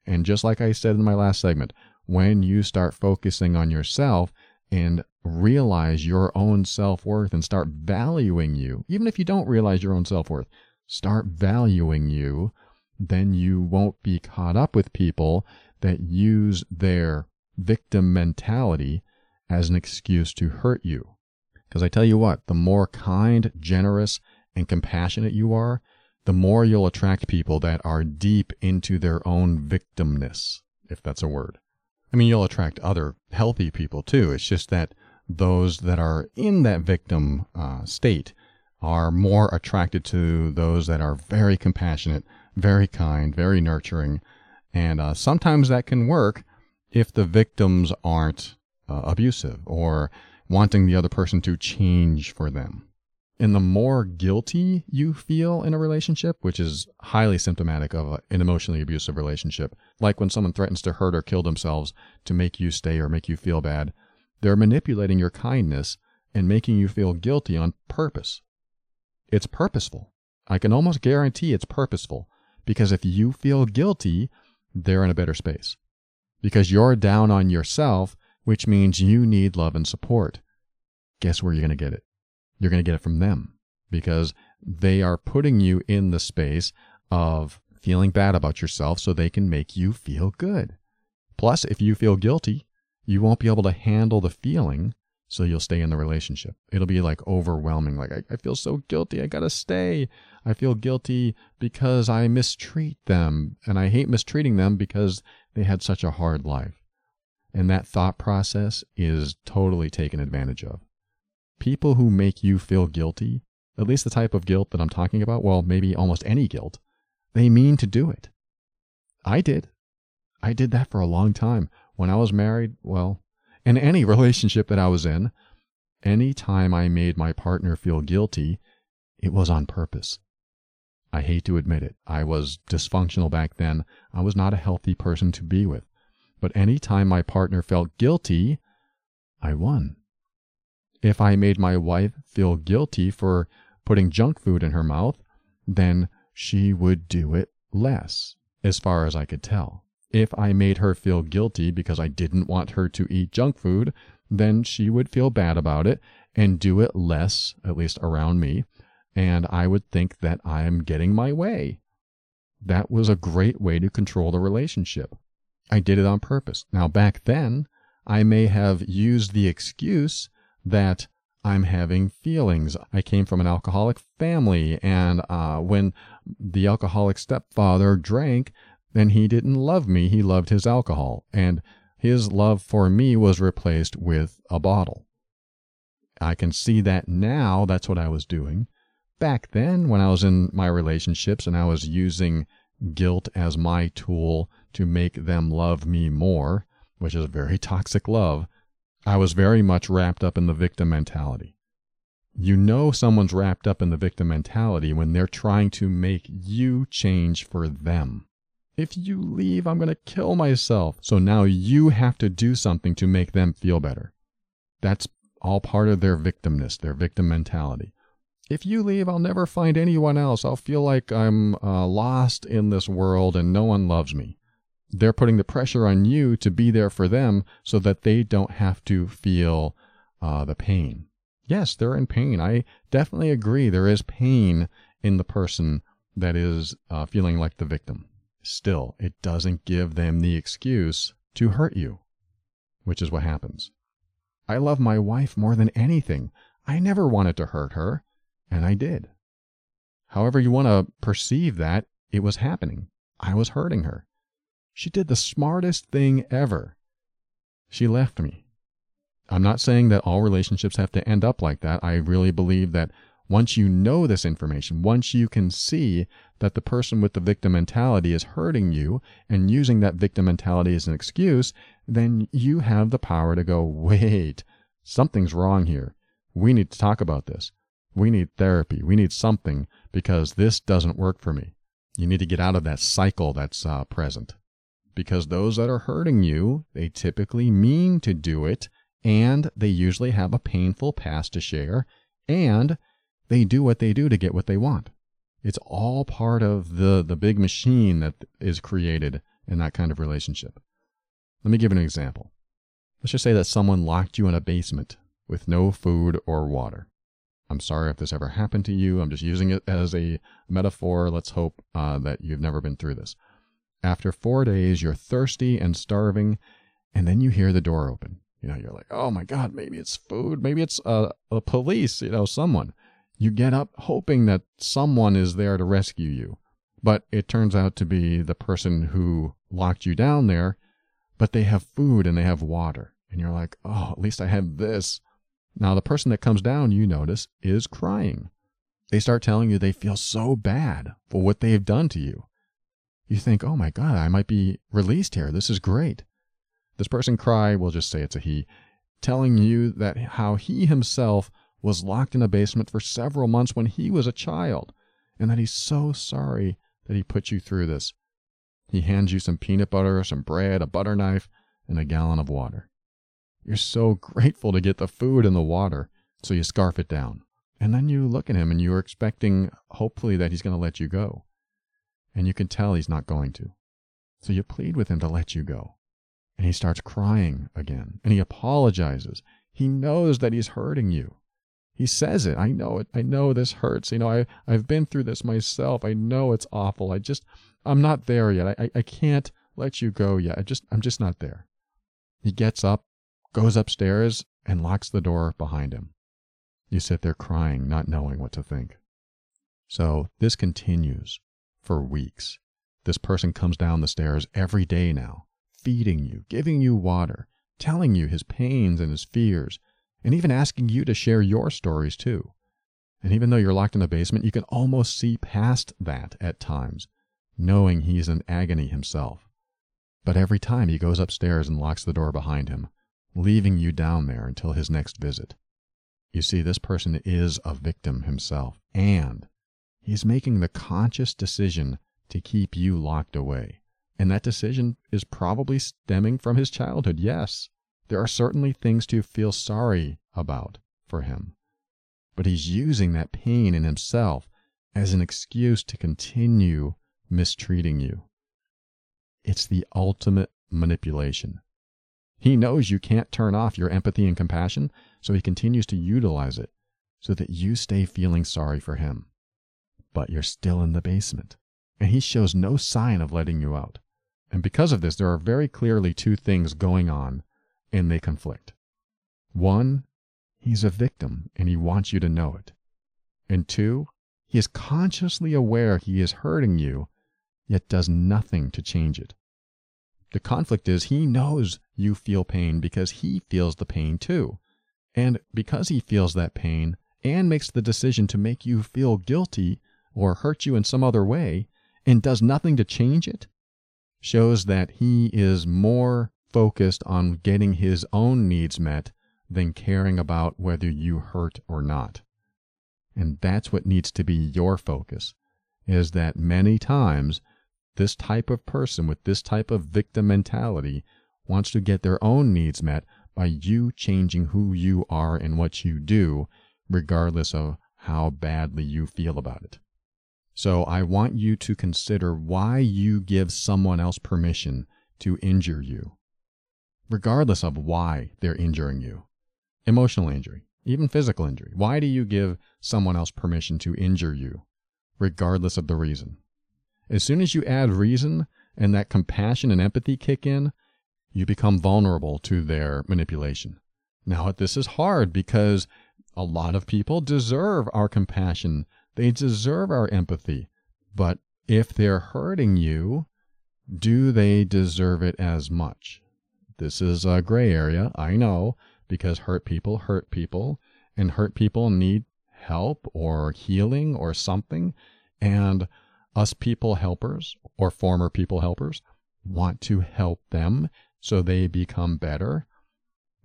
And just like I said in my last segment, when you start focusing on yourself and realize your own self worth and start valuing you, even if you don't realize your own self worth, start valuing you, then you won't be caught up with people that use their victim mentality as an excuse to hurt you. Because I tell you what, the more kind, generous, and compassionate you are, the more you'll attract people that are deep into their own victimness, if that's a word. I mean, you'll attract other healthy people too. It's just that those that are in that victim uh, state are more attracted to those that are very compassionate, very kind, very nurturing. And uh, sometimes that can work if the victims aren't uh, abusive or wanting the other person to change for them. And the more guilty you feel in a relationship, which is highly symptomatic of an emotionally abusive relationship, like when someone threatens to hurt or kill themselves to make you stay or make you feel bad, they're manipulating your kindness and making you feel guilty on purpose. It's purposeful. I can almost guarantee it's purposeful because if you feel guilty, they're in a better space. Because you're down on yourself, which means you need love and support. Guess where you're going to get it? you're going to get it from them because they are putting you in the space of feeling bad about yourself so they can make you feel good. Plus, if you feel guilty, you won't be able to handle the feeling, so you'll stay in the relationship. It'll be like overwhelming. Like, I, I feel so guilty. I got to stay. I feel guilty because I mistreat them. And I hate mistreating them because they had such a hard life. And that thought process is totally taken advantage of people who make you feel guilty, at least the type of guilt that I'm talking about, well, maybe almost any guilt, they mean to do it. I did. I did that for a long time. When I was married, well, in any relationship that I was in, any time I made my partner feel guilty, it was on purpose. I hate to admit it. I was dysfunctional back then. I was not a healthy person to be with. But any time my partner felt guilty, I won. If I made my wife feel guilty for putting junk food in her mouth, then she would do it less, as far as I could tell. If I made her feel guilty because I didn't want her to eat junk food, then she would feel bad about it and do it less, at least around me, and I would think that I am getting my way. That was a great way to control the relationship. I did it on purpose. Now, back then, I may have used the excuse that I'm having feelings. I came from an alcoholic family, and uh, when the alcoholic stepfather drank, then he didn't love me. He loved his alcohol, and his love for me was replaced with a bottle. I can see that now. That's what I was doing. Back then, when I was in my relationships and I was using guilt as my tool to make them love me more, which is a very toxic love, I was very much wrapped up in the victim mentality. You know someone's wrapped up in the victim mentality when they're trying to make you change for them. If you leave, I'm going to kill myself. So now you have to do something to make them feel better. That's all part of their victimness, their victim mentality. If you leave, I'll never find anyone else. I'll feel like I'm uh, lost in this world and no one loves me. They're putting the pressure on you to be there for them so that they don't have to feel uh, the pain. Yes, they're in pain. I definitely agree. There is pain in the person that is uh, feeling like the victim. Still, it doesn't give them the excuse to hurt you, which is what happens. I love my wife more than anything. I never wanted to hurt her, and I did. However, you want to perceive that, it was happening. I was hurting her. She did the smartest thing ever. She left me. I'm not saying that all relationships have to end up like that. I really believe that once you know this information, once you can see that the person with the victim mentality is hurting you and using that victim mentality as an excuse, then you have the power to go, wait, something's wrong here. We need to talk about this. We need therapy. We need something because this doesn't work for me. You need to get out of that cycle that's uh, present. Because those that are hurting you, they typically mean to do it, and they usually have a painful past to share, and they do what they do to get what they want. It's all part of the, the big machine that is created in that kind of relationship. Let me give an example. Let's just say that someone locked you in a basement with no food or water. I'm sorry if this ever happened to you. I'm just using it as a metaphor. Let's hope uh, that you've never been through this. After four days, you're thirsty and starving, and then you hear the door open. You know, you're like, oh my God, maybe it's food. Maybe it's uh, a police, you know, someone. You get up hoping that someone is there to rescue you. But it turns out to be the person who locked you down there, but they have food and they have water. And you're like, oh, at least I have this. Now, the person that comes down, you notice, is crying. They start telling you they feel so bad for what they've done to you. You think, oh my God, I might be released here. This is great. This person cry, we'll just say it's a he, telling you that how he himself was locked in a basement for several months when he was a child, and that he's so sorry that he put you through this. He hands you some peanut butter, some bread, a butter knife, and a gallon of water. You're so grateful to get the food and the water, so you scarf it down. And then you look at him and you're expecting, hopefully, that he's going to let you go. And you can tell he's not going to. So you plead with him to let you go. And he starts crying again. And he apologizes. He knows that he's hurting you. He says it. I know it. I know this hurts. You know, I, I've been through this myself. I know it's awful. I just, I'm not there yet. I, I can't let you go yet. I just, I'm just not there. He gets up, goes upstairs, and locks the door behind him. You sit there crying, not knowing what to think. So this continues for weeks. This person comes down the stairs every day now, feeding you, giving you water, telling you his pains and his fears, and even asking you to share your stories too. And even though you're locked in the basement, you can almost see past that at times, knowing he's in agony himself. But every time he goes upstairs and locks the door behind him, leaving you down there until his next visit. You see, this person is a victim himself, and he's making the conscious decision to keep you locked away. And that decision is probably stemming from his childhood, yes. There are certainly things to feel sorry about for him. But he's using that pain in himself as an excuse to continue mistreating you. It's the ultimate manipulation. He knows you can't turn off your empathy and compassion, so he continues to utilize it so that you stay feeling sorry for him. But you're still in the basement, and he shows no sign of letting you out. And because of this, there are very clearly two things going on and they conflict. One, he's a victim and he wants you to know it. And two, he is consciously aware he is hurting you, yet does nothing to change it. The conflict is he knows you feel pain because he feels the pain too. And because he feels that pain and makes the decision to make you feel guilty or hurt you in some other way and does nothing to change it, shows that he is more focused on getting his own needs met than caring about whether you hurt or not. And that's what needs to be your focus is that many times this type of person with this type of victim mentality wants to get their own needs met by you changing who you are and what you do, regardless of how badly you feel about it. So I want you to consider why you give someone else permission to injure you, regardless of why they're injuring you. Emotional injury, even physical injury. Why do you give someone else permission to injure you, regardless of the reason? As soon as you add reason and that compassion and empathy kick in, you become vulnerable to their manipulation. Now, this is hard because a lot of people deserve our compassion, they deserve our empathy. But if they're hurting you, do they deserve it as much? This is a gray area, I know, because hurt people hurt people, and hurt people need help or healing or something. And us people helpers or former people helpers want to help them so they become better.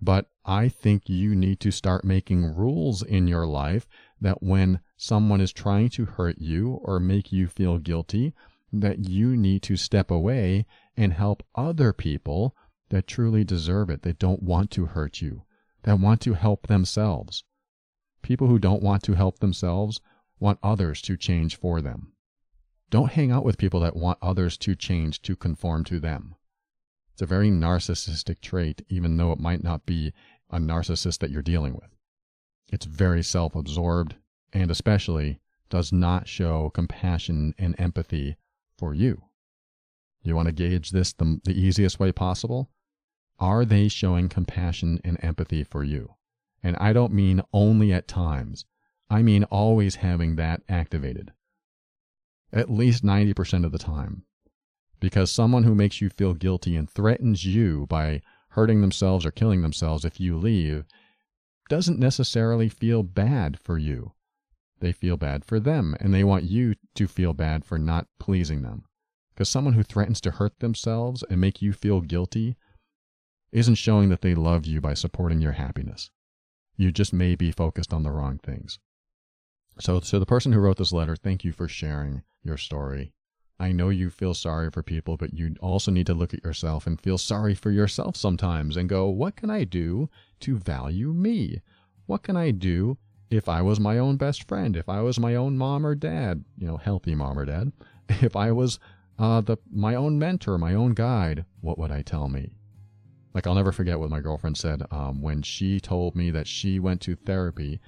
But I think you need to start making rules in your life that when someone is trying to hurt you or make you feel guilty, that you need to step away and help other people that truly deserve it, that don't want to hurt you, that want to help themselves. People who don't want to help themselves want others to change for them. Don't hang out with people that want others to change to conform to them. It's a very narcissistic trait, even though it might not be a narcissist that you're dealing with. It's very self absorbed and especially does not show compassion and empathy for you. You want to gauge this the, the easiest way possible? Are they showing compassion and empathy for you? And I don't mean only at times, I mean always having that activated. At least 90% of the time because someone who makes you feel guilty and threatens you by hurting themselves or killing themselves if you leave doesn't necessarily feel bad for you. They feel bad for them, and they want you to feel bad for not pleasing them. Because someone who threatens to hurt themselves and make you feel guilty isn't showing that they love you by supporting your happiness. You just may be focused on the wrong things. So, to the person who wrote this letter, thank you for sharing your story. I know you feel sorry for people, but you also need to look at yourself and feel sorry for yourself sometimes and go, what can I do to value me? What can I do if I was my own best friend, if I was my own mom or dad, you know, healthy mom or dad, if I was uh, the my own mentor, my own guide, what would I tell me? Like I'll never forget what my girlfriend said um, when she told me that she went to therapy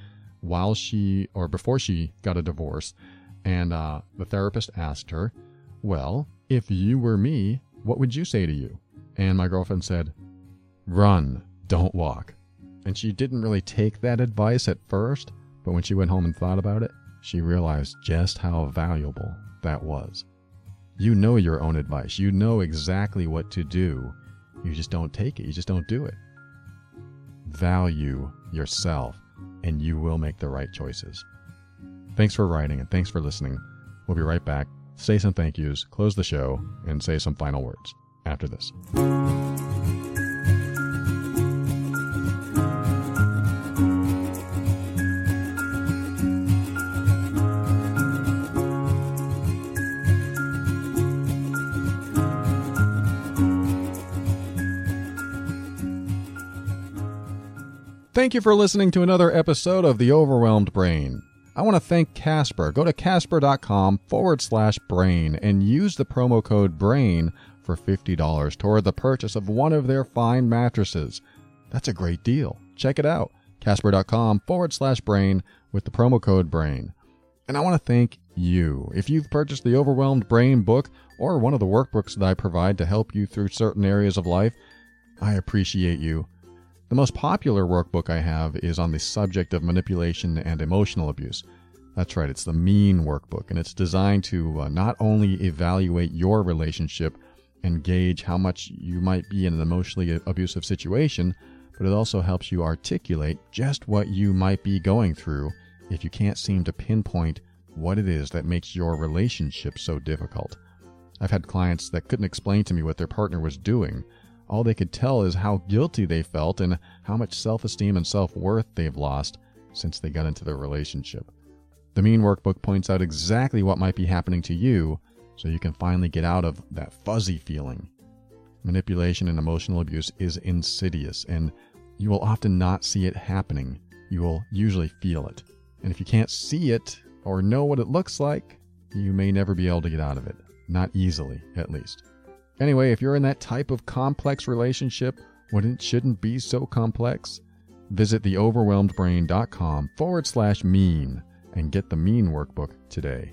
while she or before she got a divorce, and uh, the therapist asked her, well, if you were me, what would you say to you? And my girlfriend said, Run, don't walk. And she didn't really take that advice at first, but when she went home and thought about it, she realized just how valuable that was. You know your own advice. You know exactly what to do. You just don't take it. You just don't do it. Value yourself, and you will make the right choices. Thanks for writing and thanks for listening. We'll be right back say some thank yous, close the show, and say some final words after this. Thank you for listening to another episode of The Overwhelmed Brain. I want to thank Casper. Go to casper.com forward slash brain and use the promo code BRAIN for $50 toward the purchase of one of their fine mattresses. That's a great deal. Check it out. Casper.com forward slash brain with the promo code BRAIN. And I want to thank you. If you've purchased the Overwhelmed Brain book or one of the workbooks that I provide to help you through certain areas of life, I appreciate you. The most popular workbook I have is on the subject of manipulation and emotional abuse. That's right, it's the Mean Workbook, and it's designed to uh, not only evaluate your relationship and gauge how much you might be in an emotionally abusive situation, but it also helps you articulate just what you might be going through if you can't seem to pinpoint what it is that makes your relationship so difficult. I've had clients that couldn't explain to me what their partner was doing, all they could tell is how guilty they felt and how much self esteem and self worth they've lost since they got into their relationship. The Mean Workbook points out exactly what might be happening to you so you can finally get out of that fuzzy feeling. Manipulation and emotional abuse is insidious, and you will often not see it happening. You will usually feel it. And if you can't see it or know what it looks like, you may never be able to get out of it. Not easily, at least. Anyway, if you're in that type of complex relationship when it shouldn't be so complex, visit theoverwhelmedbrain.com forward slash mean and get the mean workbook today.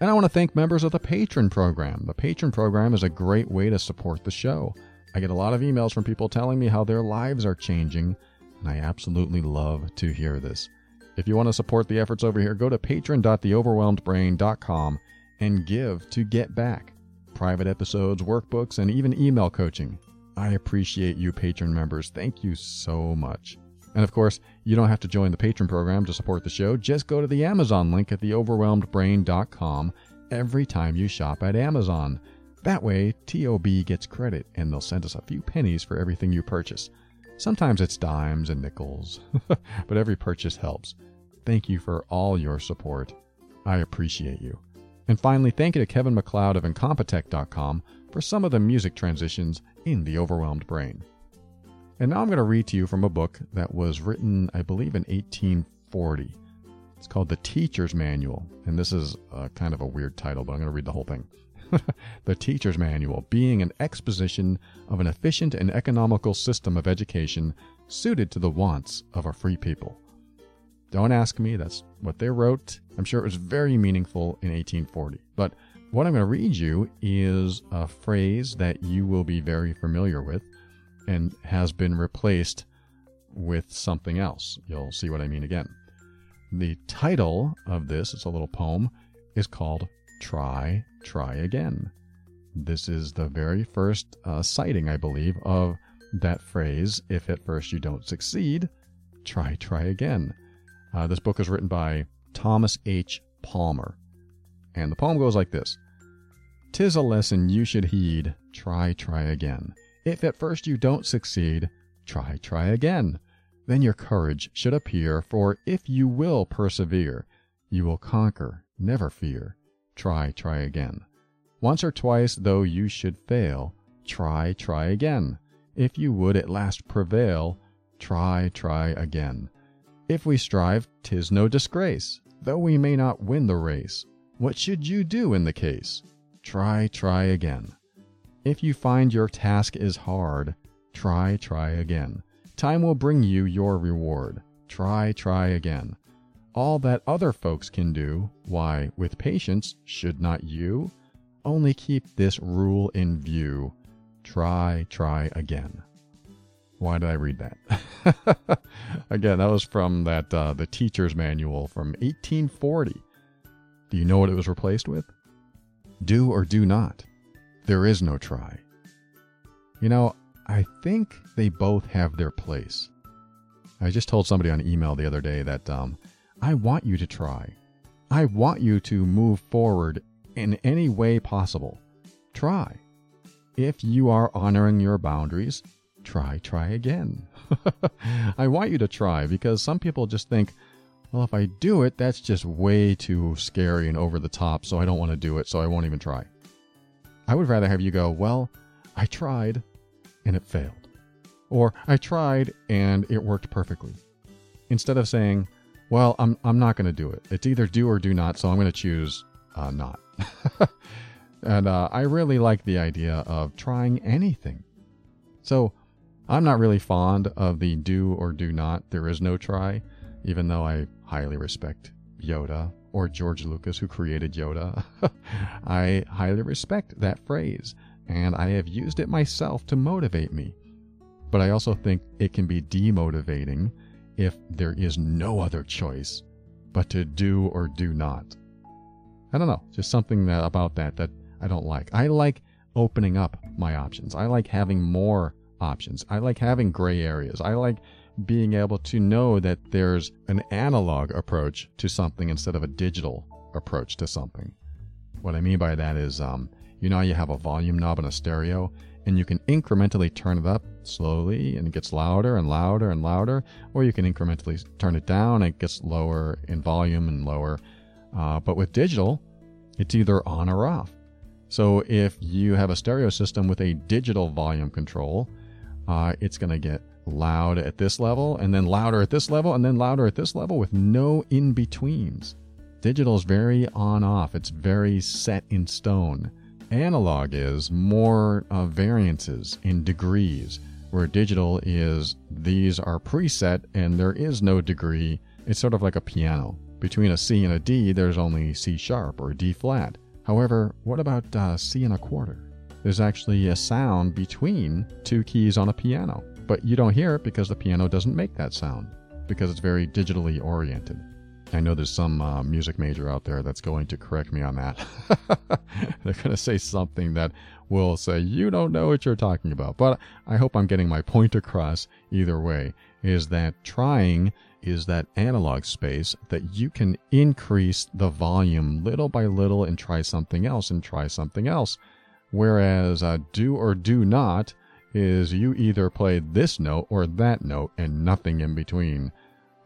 And I want to thank members of the Patron program. The Patron program is a great way to support the show. I get a lot of emails from people telling me how their lives are changing, and I absolutely love to hear this. If you want to support the efforts over here, go to patron.theoverwhelmedbrain.com and give to get back private episodes, workbooks, and even email coaching. I appreciate you, patron members. Thank you so much. And of course, you don't have to join the patron program to support the show. Just go to the Amazon link at theoverwhelmedbrain.com every time you shop at Amazon. That way, TOB gets credit and they'll send us a few pennies for everything you purchase. Sometimes it's dimes and nickels, but every purchase helps. Thank you for all your support. I appreciate you. And finally, thank you to Kevin MacLeod of Incompetech.com for some of the music transitions in The Overwhelmed Brain. And now I'm going to read to you from a book that was written, I believe, in 1840. It's called The Teacher's Manual, and this is a kind of a weird title, but I'm going to read the whole thing. the Teacher's Manual, being an exposition of an efficient and economical system of education suited to the wants of a free people. Don't ask me, that's what they wrote. I'm sure it was very meaningful in 1840. But what I'm going to read you is a phrase that you will be very familiar with and has been replaced with something else. You'll see what I mean again. The title of this, it's a little poem, is called Try, Try Again. This is the very first uh, sighting, I believe, of that phrase if at first you don't succeed, try, try again. Uh, this book is written by Thomas H. Palmer. And the poem goes like this Tis a lesson you should heed, try, try again. If at first you don't succeed, try, try again. Then your courage should appear, for if you will persevere, you will conquer, never fear. Try, try again. Once or twice, though you should fail, try, try again. If you would at last prevail, try, try again. If we strive, 'tis no disgrace, though we may not win the race. What should you do in the case? Try, try again. If you find your task is hard, try, try again. Time will bring you your reward. Try, try again. All that other folks can do, why, with patience, should not you? Only keep this rule in view. Try, try again. Why did I read that? Again, that was from that uh, the teacher's manual from 1840. Do you know what it was replaced with? Do or do not. There is no try. You know, I think they both have their place. I just told somebody on email the other day that um, I want you to try. I want you to move forward in any way possible. Try. If you are honoring your boundaries, try, try again. I want you to try because some people just think, well, if I do it, that's just way too scary and over the top, so I don't want to do it, so I won't even try. I would rather have you go, well, I tried and it failed. Or I tried and it worked perfectly. Instead of saying, well, I'm, I'm not going to do it. It's either do or do not, so I'm going to choose uh, not. and uh, I really like the idea of trying anything. So I'm not really fond of the do or do not, there is no try, even though I highly respect Yoda or George Lucas, who created Yoda. I highly respect that phrase, and I have used it myself to motivate me. But I also think it can be demotivating if there is no other choice but to do or do not. I don't know, just something that, about that that I don't like. I like opening up my options. I like having more options. I like having gray areas. I like being able to know that there's an analog approach to something instead of a digital approach to something. What I mean by that is, um, you know, you have a volume knob in a stereo, and you can incrementally turn it up slowly, and it gets louder and louder and louder, or you can incrementally turn it down, and it gets lower in volume and lower. Uh, but with digital, it's either on or off. So if you have a stereo system with a digital volume control, uh, it's going to get loud at this level, and then louder at this level, and then louder at this level with no in betweens. Digital is very on off, it's very set in stone. Analog is more uh, variances in degrees, where digital is these are preset and there is no degree. It's sort of like a piano. Between a C and a D, there's only C sharp or D flat. However, what about uh, C and a quarter? There's actually a sound between two keys on a piano but you don't hear it because the piano doesn't make that sound because it's very digitally oriented. I know there's some uh, music major out there that's going to correct me on that. They're going to say something that will say, You don't know what you're talking about. But I hope I'm getting my point across either way is that trying is that analog space that you can increase the volume little by little and try something else and try something else. Whereas uh, do or do not is you either play this note or that note and nothing in between.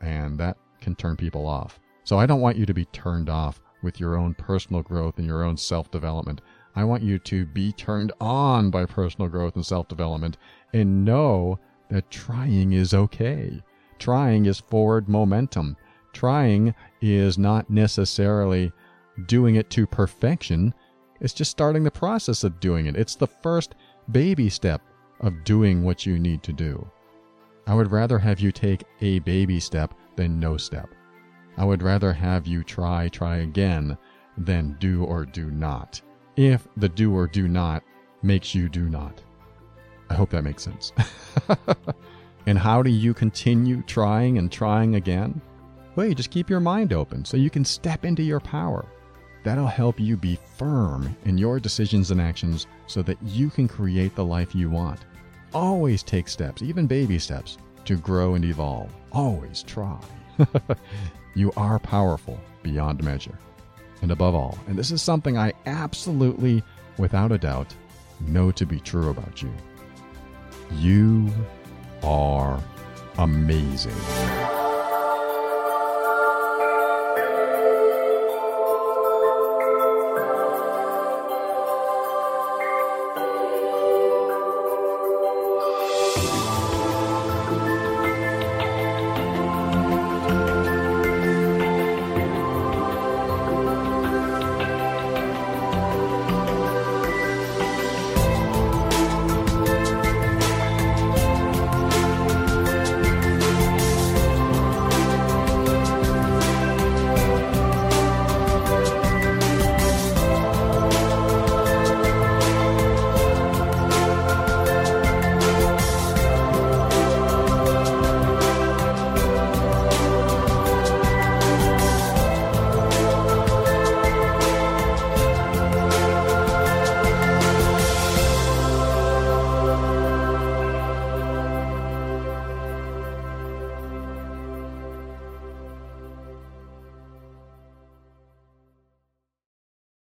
And that can turn people off. So I don't want you to be turned off with your own personal growth and your own self development. I want you to be turned on by personal growth and self development and know that trying is okay. Trying is forward momentum. Trying is not necessarily doing it to perfection. It's just starting the process of doing it. It's the first baby step of doing what you need to do. I would rather have you take a baby step than no step. I would rather have you try, try again than do or do not. If the do or do not makes you do not. I hope that makes sense. and how do you continue trying and trying again? Well, you just keep your mind open so you can step into your power. That'll help you be firm in your decisions and actions so that you can create the life you want. Always take steps, even baby steps, to grow and evolve. Always try. you are powerful beyond measure. And above all, and this is something I absolutely, without a doubt, know to be true about you, you are amazing.